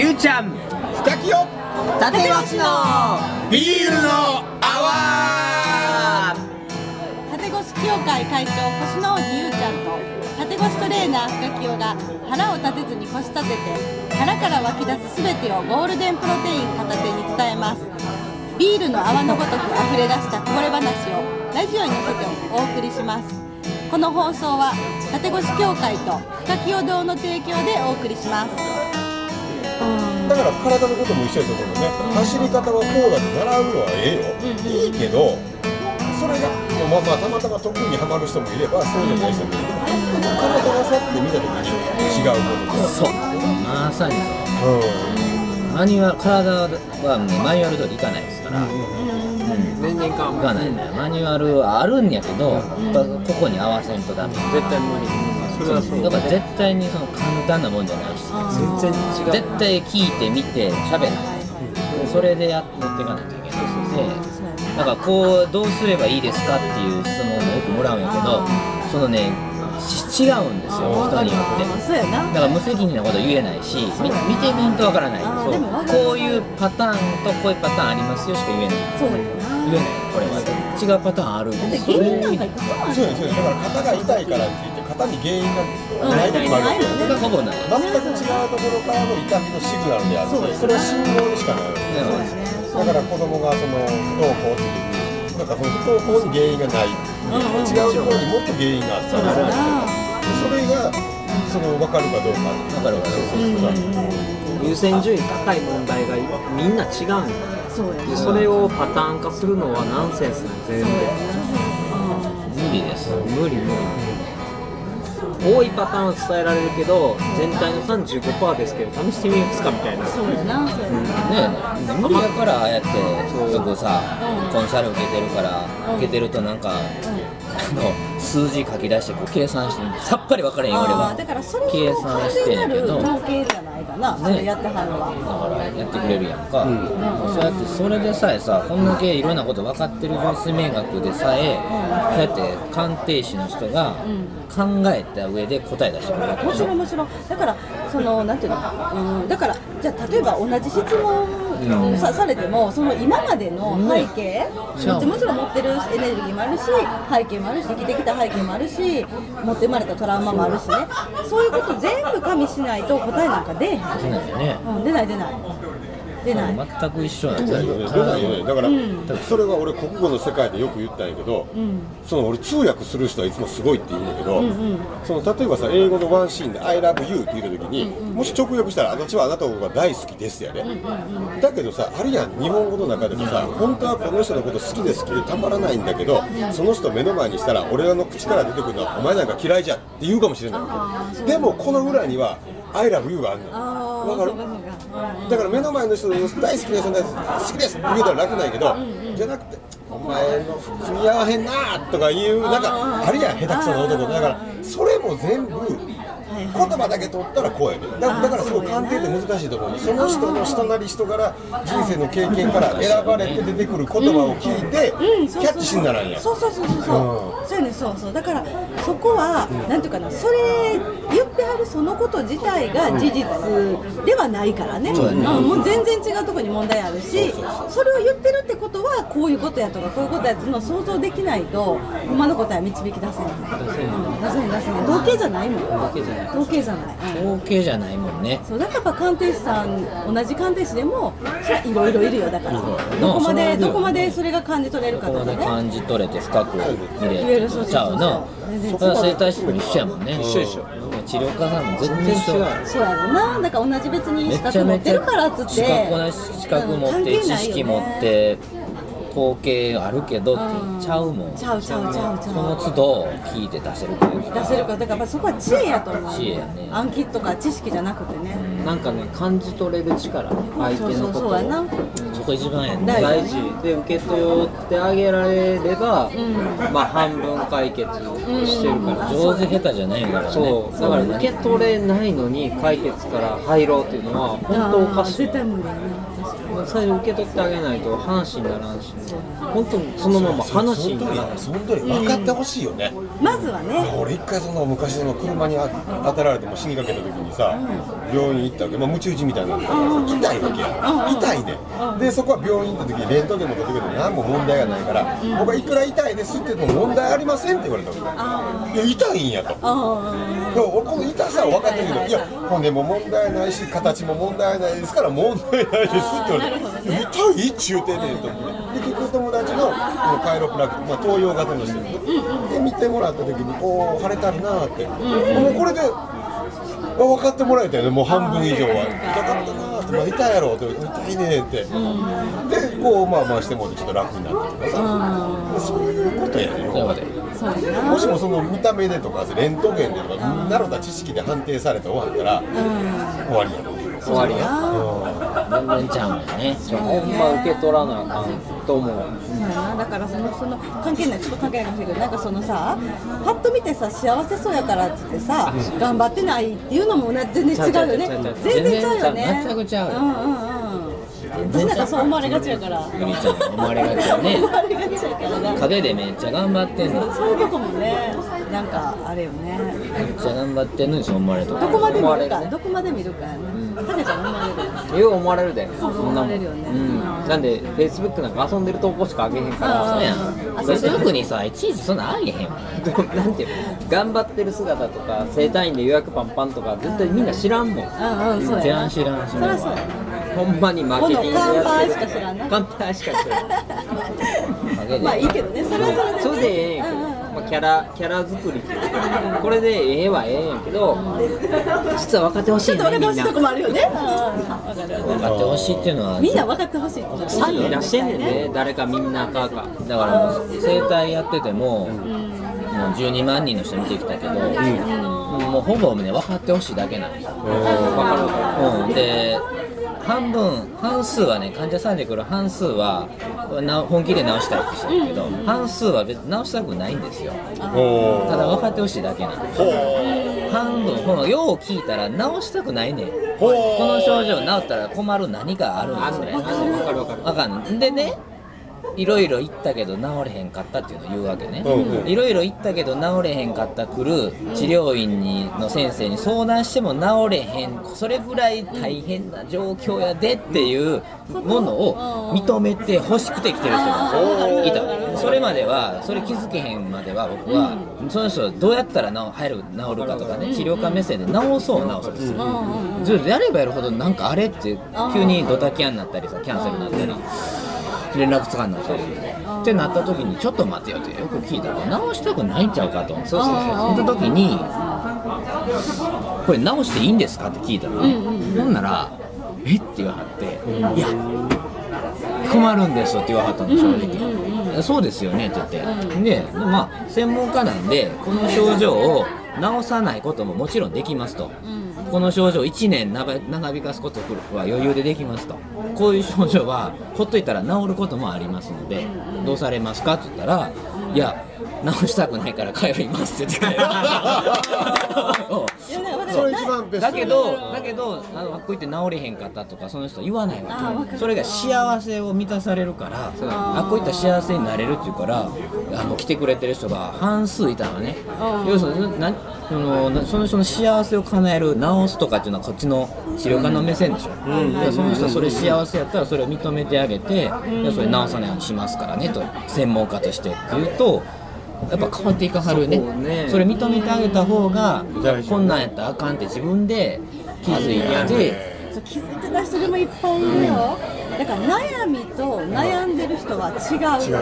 ゆうちゃん。深きよ。立越の。ビールの泡。縦越協会会長腰の王子ゆうちゃんと縦越トレーナー深清が腹を立てずに腰立てて腹から湧き出す全てをゴールデンプロテイン片手に伝えます。ビールの泡のごとく溢れ出したこぼれ話をラジオに乗せてお送りします。この放送は縦越協会と深清堂の提供でお送りしますだから体のことも一緒やと思うのね、走り方はこうだって習うのはええよ、いいけどそれがまあまあたまたま得意にはまる人もいればそうじゃない人もいる。体がさって見た時に違うことでそう。まさにそううマニュアル体はねマニュアル通りいかないですから、全然かい。かないね。マニュアルはあるんやけど、ここに合わせんとダメ。絶対無理だから絶対にその簡単なもんじゃない。し全然違う。絶対聞いて見て喋る。それでやっていかないといけない。でだからこうどうすればいいですかっていう質問をよくもらうんやけどそのねし違うんですよ人によって。だから無責任なこと言えないしみ見てみんとわからない。こういうパターンとこういうパターンありますよしか言えない。そうや言えない。これは。違うパターンあるんかいくつもあるんそうやそう。やだから肩が痛いからって言って肩に原因がない時もあるわけようん。それがほぼない全く違うところからの痛みのシグナルであってそれは信号にしかないわけそうだから子供がその不登校っていうなん。かその不登校に原因がない、違うところにもっと原因があったそうだなそれがその分かるかどうかわかるわかる優先順位高い問題がみん。な違うん。だそうやでそれをパターン化するのはナンセンスなん。全無理です無理無理多いパターンは伝えられるけど全体の35%ですけど試してみますかみたいな。そうやなそうやな。ね無理だからああやってよくさコンサル受けてるから受けてるとなんかあの数字書き出してこう計算してさっぱり分からへんよ俺は。あーだからそれは計算してんやけど。統計じゃないかな、それやっては。るのはだからやってくれるやんか、そうやってそれでさえさこんだけいろんなこと分かってる女子名学でさえ、そうやって鑑定士の人が考えた上で答え出してくれるわけもちろんもちろんだからそのなんていうの、うん、だからじゃあ例えば同じ質問さ,、されてもその今までの背景、うん。もちろん持ってるエネルギーもあるし背景もあるし生きてきた背景もあるし持って生まれたトラウマもあるしね。そういうこと全部加味しないと答えなんか出えへん、うん、出ない出ない出ない、全く一緒なんですよ。出ないよね。だから、それは俺国語の世界でよく言ったんやけど、その俺通訳する人はいつもすごいって言うんだけど、その例えばさ英語のワンシーンで「I love you」って言った時に、もし直訳したら「私はあなたのことが大好きです」やね、だけどさあるやん日本語の中でもさ本当はこの人のこと好きで好きでたまらないんだけどその人目の前にしたら俺らの口から出てくるのは「お前なんか嫌いじゃん」って言うかもしれない。でもこの裏には「I love you」があんねんあわかる？だから目の前の人の大好きな人のやつ好きですって言うたら楽なんやけど、じゃなくてお前の服に合わへんなとかいうなんかあるやん下手くそな男。だからそれも全部言葉だけ取ったらこうやねだだからすごい鑑定って難しいと思う。その人の人なり人柄人生の経験から選ばれて出てくる言葉を聞いてキャッチしんならんやそうそうそうそうそう、そうやねそうそうだからそこは、なんていうかなそれ言ってはるそのこと自体が事実ではないからね,、そうんもう全然違うところに問題あるしそれを言ってるってことはこういうことやとかこういうことやっていうのを想像できないとほんまの答えは導き出せない、うん、出せない出せない統計じゃないもん。統計じゃない統計じゃない、うん。統計じゃないもんね。そうだからやっぱ鑑定士さん同じ鑑定士でもそれはいろいろいるよだから。どこまでどこまでそれが感じ取れるかことかね。感じ取れて深く見れちゃうなそれは整体師も一緒やもんね。一緒一緒。治療家さんも全然一緒違うそうやろな、だから同じ別に資めちゃ格持ってるからっつって。資格持うん。関って知識持って統計あるけどってちゃうもん。ちゃうちゃうちゃう。ちそのゃ都度聞いて出せるからう出せるからだか。らそこは知恵やと思う。知恵やね。暗記とか知識じゃなくてね、なんかね感じ取れる力。相手のことを。そこ一番やね大大事で受け取ってあげられれば、まあ半分解決してるから、上手下手じゃないからね。そう。だから受け取れないのに解決から入ろうっていうのは本当おかしい。絶対無理やな確かに最初受け取ってあげないと話にならんし、本当にそのまま話にならないその通り分かってほしいよね、まずはね。俺一回その昔その車にあ当たられても死にかけた時にさ、病院行ったわけ、まあ、ムチ打ちみたいになってたからさ痛いわけや、痛いね、でそこは病院行った時にレントゲンも取ってくれて何も問題がないから、僕はいくら痛いですって言っても問題ありませんって言われたわけ。いや痛いんやと。あでも俺この痛さは分かってるけどいや骨も問題ないし形も問題ないですから問題ないですって言われて、痛いっちゅうてんねんと思ってで結局友達のこのカイロプラクティック、まあ、東洋型の人で見てもらった時におお腫れたるなーって、もうこれであ分かってもらえたよね。もう半分以上は。痛かったなーって、まあ、痛いやろって痛いねんって、でこうまあまあしてもちょっと楽になったとかさ、そういうことやね。もしもその見た目でとかレントゲンでとか習った知識で判定されて終わったら終わりや終わりや全然ちゃうんだよね。ほんま受け取らなあかん。と思うだからそのその関係ないちょっと関係ないかもしれないけどなんかそのさパッと見てさ幸せそうやからっつってさ頑張ってないっていうのもね全然違うよね。全然ちゃう。よね全くちゃうようんう。んうん私なんかそう思われがちやから。ゆりちゃんに思われがちよね。思われがちやからな。陰でめっちゃ頑張ってんの。そういうとこもねなんかあれよね。めっちゃ頑張ってんのにそう思われるとどこまで見るかどこまで見るかやねタケちゃん思われるよう思われるで。そ思んなもんわれるよね。うんなん。でフェイスブックなんか遊んでる投稿しかあげへんからそうやん。あフェイスブックにさいちいちそんなんあげへんなんていうの頑張ってる姿とか整体院で予約パンパンとか絶対みんな知らんもん。うんうんそう知らん知らん知そらん。わりゃそうやほんまにマーケティングやってる。この乾杯しか知らん。な乾杯しか知らん。陰でまあいいけどねそれはそれでね。それでええんやけど、うんうんまあ、キャラキャラ作りっていうかこれでええはええんやけど実は分かってほしいちょっと分かってほしいとこもあるるよねうん分かってほしい。っていうのはみんな分かってほしい。サイン出してんねんね誰かみんなかかだからもう整体やってても、もう12万人の人見てきたけど、もうほぼね分かってほしいだけなんですよ、うん、で半分半数はね患者さんで来る半数はな本気で治したいって人だけど、半数は別に治したくないんですよ。おただ分かってほしいだけなんです半分このよう聞いたら治したくないねん。この症状治ったら困る何かあるんですよね。分かる分か。る分かるでねいろいろ言ったけど治れへんかったっていうのを言うわけね。いろいろ言ったけど治れへんかった来る治療院にの先生に相談しても治れへん。それぐらい大変な状況やでっていうものを認めて欲しくて来てる人がいた。それまではそれ気づけへんまでは僕はその人どうやったら治入る治るかとかね治療家目線で治そう治そうでするずっとやればやるほどなんかあれって急にドタキャンになったりさキャンセルになったり連絡つかんなったりってなった時にちょっと待てよってよく聞いたら直したくないんちゃうかと。そうそうそう。その時にこれ直していいんですかって聞いたのねほんならえっ？て言わはっていや困るんですって言わはったの正直。そうですよねって言って。ででまあ専門家なんでこの症状を治さないことももちろんできますと、この症状1年長長引かすことは余裕でできますと。こういう症状はほっといたら治ることもありますのでどうされますかって言ったらいや治したくないから通いますって言って それ一番ベスト。だけどだけどあのこ行って治れへんかったとかその人言わないわけ。それが幸せを満たされるからあっこ行ったら幸せになれるっていうからあの来てくれてる人が半数いたのね。要するになそのなその人の幸せを叶える治すとかっていうのはこっちの治療家の目線でしょ、だからその人はそれ幸せやったらそれを認めてあげて、いやそれ治さないようにしますからねと専門家としてって言うとやっぱ変わっていかはるね。ね。それ認めてあげた方がこんなんやったらあかんって自分で気づいて気づいてた人でもいっぱいいるよ、だから悩みと悩んでる人は違う。違う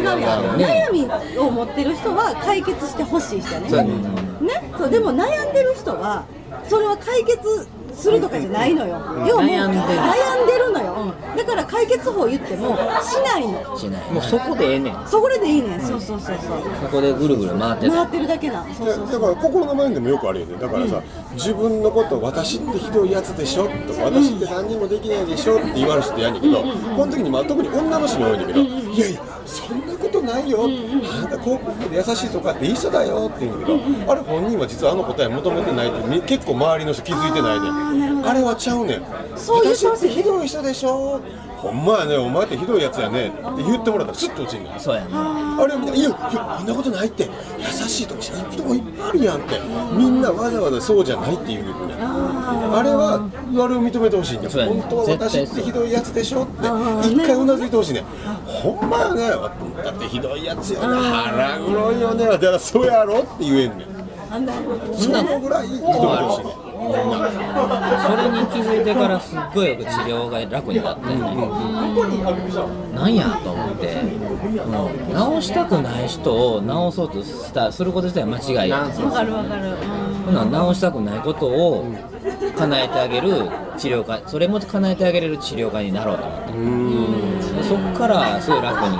違う。やん、ね。悩みを持ってる人は解決してほしい人やね。そうやね。ね。そうでも悩んでる人はそれは解決するとかじゃないのよ、要はもう悩んでる。悩んでるのよ、うんだから解決法言ってもしないの。しない。もうそこでええねん。そこでいいねん。そうそうそうそう。そこでぐるぐる回ってた。回ってるだけなん。そうそうだから心の面でもよくあるよね。だからさ、自分のこと私ってひどいやつでしょとか私って何にもできないでしょって言われる人やねんけど、この時にまあ特に女の人に多いんだけど、いやいやそんなことないよ、あなた高校で優しいとかっていい人だよって言うんだけど、あれ本人は実はあの答え求めてないってみ結構周りの人気づいてないねんあれはちゃうねん。そういう人私ってひどい人でしょほんまやねお前ってひどいやつやね。って言ってもらったらスッと落ちんねん。そうやね。あれはみんな「いやいやそんなことないって。優しいとこいいとこいっぱいあるやん」って。みんなわざわざそうじゃないって言うねんねあれはあれを認めてほしいんだそうやね。本当は私ってひどいやつでしょって。一回うなずいてほしいねん。ほんまやね。だってひどいやつよ。ね腹黒いよね。だからそうやろって言えんねん。そのぐらい認めてほしいねんそれに気づいてからすっごいよく治療が楽になって、なんやと思って、うん、治したくない人を治そうとしたすること自体は間違いやわかるわかる。ほな治したくないことを叶えてあげる治療家それも叶えてあげれる治療家になろうと思って。でそっからすごい楽に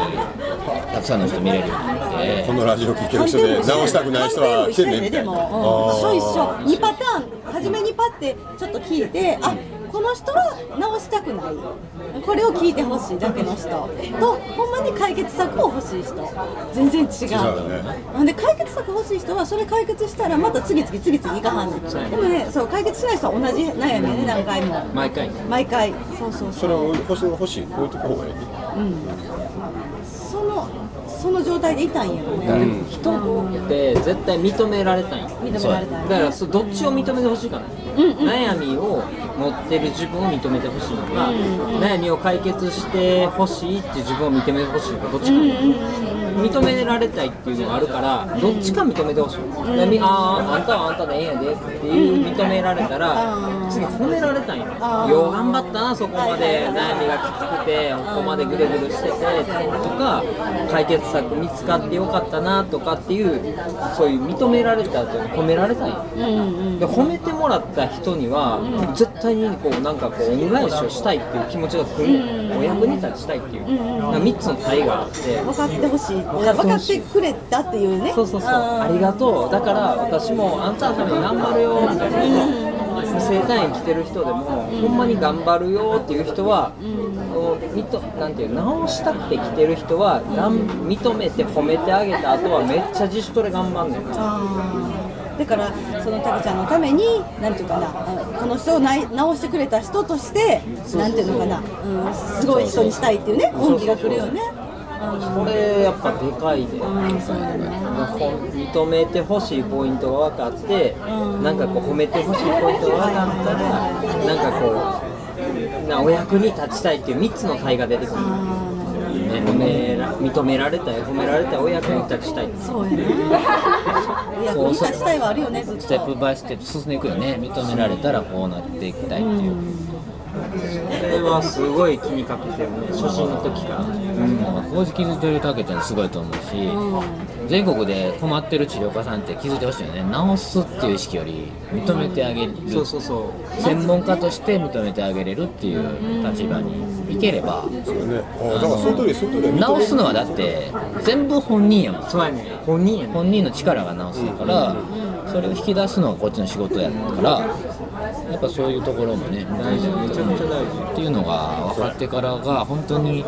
たくさんの人見れるようになって。このラジオ聞いてる人で直したくない人は来てねみたいな。うん、一緒一緒。2パターン初めにパってちょっと聞いてあこの人は直したくない。これを聞いてほしいだけの人。とほんまに解決策を欲しい人。全然違う。違うね。なんで解決策欲しい人はそれ解決したらまた次々次々いかはんねん。でもねそう解決しない人は同じ悩みやね何回も。毎回。毎回。そうそうそう。それを欲しい欲しい置いとく方がいい。ねそのその状態でいたんやろね、人って絶対認められたい認められたいだからそうどっちを認めてほしいかな、悩みを持ってる自分を認めてほしいのか、悩みを解決してほしいっていう自分を認めてほしいのかどっちか、認められたいっていうのがあるからどっちか認めてほしい、でみあああんたはあんたでええんやでっていう認められたら、次褒められたいんよ、よう頑張ったなそこまで。悩みがきつくてここまでぐるぐるしててとか解決策見つかってよかったなとかっていうそういう認められた後に褒められたい。んよで褒めてもらった人には、絶対にこうなんかこう恩返しをしたいっていう気持ちが来る、お役に立ちたいっていう、なんか3つの対があって。分かってほしい。分かってくれたっていうね。そうそうそう、ありがとう、だから私もあんたのために頑張るよみたいな、生体院来てる人でも、ほんまに頑張るよっていう人は、こうみとなんていう直したくて来てる人は、がん認めて褒めてあげた後はめっちゃ自主トレ頑張んねんな。だからそのタカちゃんのためになんていうかなあこの人をない直してくれた人としてなんていうのかな、うん、すごい人にしたいっていうね恩義が来るよねこれやっぱでかいで。うんそうだねほん認めてほしいポイントが分かって、なんかこう褒めてほしいポイントが分かったら、なんかこう、なお役に立ちたいっていう3つの対が出てくる。ね、褒めら認められたい、褒められたい、お役に立ちたい。そうやね。役に立ちたいはあるよねずっと。ステップバイステップ進んでいくよね。認められたらこうなっていきたいっていう、それはすごい気にかけてるね、初心の時から。うん、ここで気づいてるたけちゃんすごいと思うし、全国で困ってる治療家さんって気づいてほしいよね。治すっていう意識より認めてあげる、そうそうそう。専門家として認めてあげれるっていう立場にいければ、そうね。あだからその通りその通り認め治すのはだって全部本人やもん。そうやねん。本人やねん本人の力が治すから、それを引き出すのがこっちの仕事やからやっぱそういうところもね大事めちゃめちゃ大事。っていうのが分かってからが本当に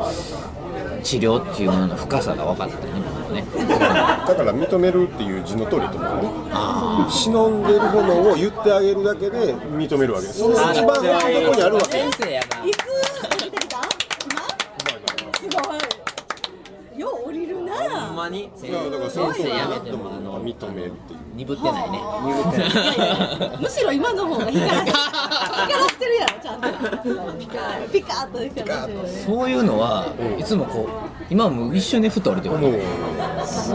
治療っていうものの深さが分かったね僕ね。だから認めるっていう字の通りと思うね。あ忍んでるものを言ってあげるだけで認めるわけです。その一番上のところにあるわけ。先生やないつ降りてきた今すごいよう降りるなほんまにいやだから先生やめてもあの認めるっていう。鈍ってないね。むしろ今の方が光らしてるやろちゃんと。ピカーピカーっと光らしてそういうのはいつもこう今も一瞬でふと降りてくるもう。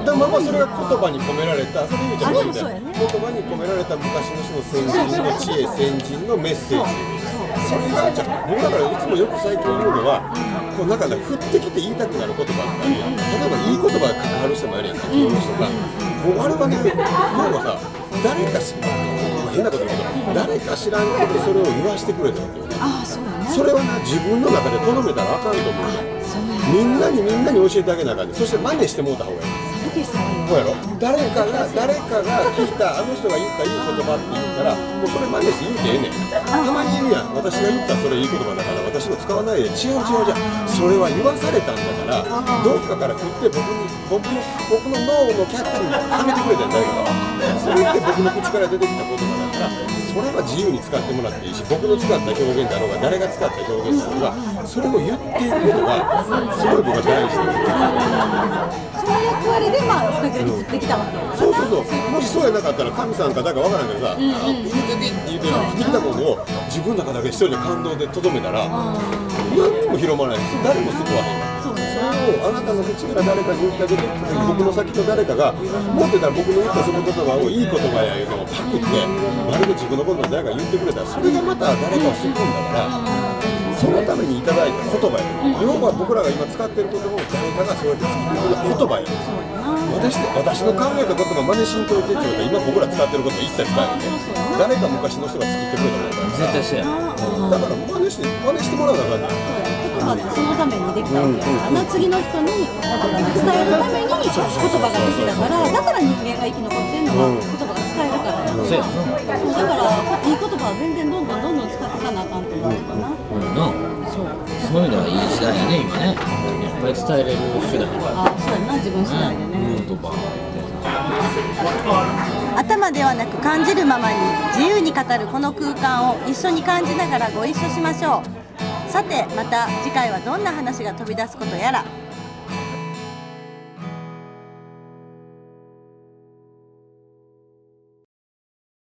だまあまあそれが言葉に込められたそれ言うじゃんあでもそうやね。言葉に込められた昔の人の先人の知恵先人のメッセージ。それがじゃあ僕だからいつもよく最近言うのはこうなんかね降ってきて言いたくなる言葉ってあるやん例えばいい言葉が関わる人もあるやんか企業の人がもうあれはね要はさ誰かし変なこと言うけど誰か知らんけどそれを言わしてくれたわけよああそうやね。それはな自分の中でとどめたらあかんと思うよ。みんなにみんなに教えてあげなあかんねん。そして真似してもうた方がいいそうやろ？誰かが誰かが聞いたあの人が言ったいい言葉って言ったらもうそれ真似して言うてええねん。たまにいるやん。私が言ったそれいい言葉だから私も使わないで。違う違うじゃん。それは言わされたんだからどっかから振って僕に僕の僕の脳のキャッチにはめてくれたんだけど。それって僕僕の口から出てきた言葉だからそれは自由に使ってもらっていいし僕の使った表現だろうが誰が使った表現だろうがそれを言っていくことがすごい僕は大事でその役割でまあスタジオに振ってきたわけやそうそうそう。もしそうやなかったら神さんか誰かわからんけどさ「あ言うてて」って言って振ってきたものを自分の中だけ一人で感動でとどめたら何にも広まらないし誰も救わへんをあなたの口から誰かに言ってあげて僕の先の誰かが持ってたら僕の言ったその言葉をいい言葉や言うのをパクってまるで自分のことを誰か言ってくれたらそれがまた誰かを救うんだからそのためにいただいた言葉や要は僕らが今使ってる言葉を誰かがそうやって作ってくれた言葉や私私の考えた言葉真似しんといてって言うと今僕ら使ってることは一切使えない。ね誰か昔の人が作ってくれたものだから。絶対そうや。だから真似して真似してもらうなあかんね言葉ってそのためにできたわけやから次の人に伝えるために言葉ができたからだから人間が生き残ってん。のは言葉が使えるからそうやそうだからいい言葉は全然どん。どん。どん。どん。使っていかなあかん。と思うかなそうそういう意味ではいい時代やね今ねいっぱい伝えれる手段あそうやな自分次第でね言葉頭ではなく感じるままに自由に語るこの空間を一緒に感じながらご一緒しましょうさてまた次回はどんな話が飛び出すことやら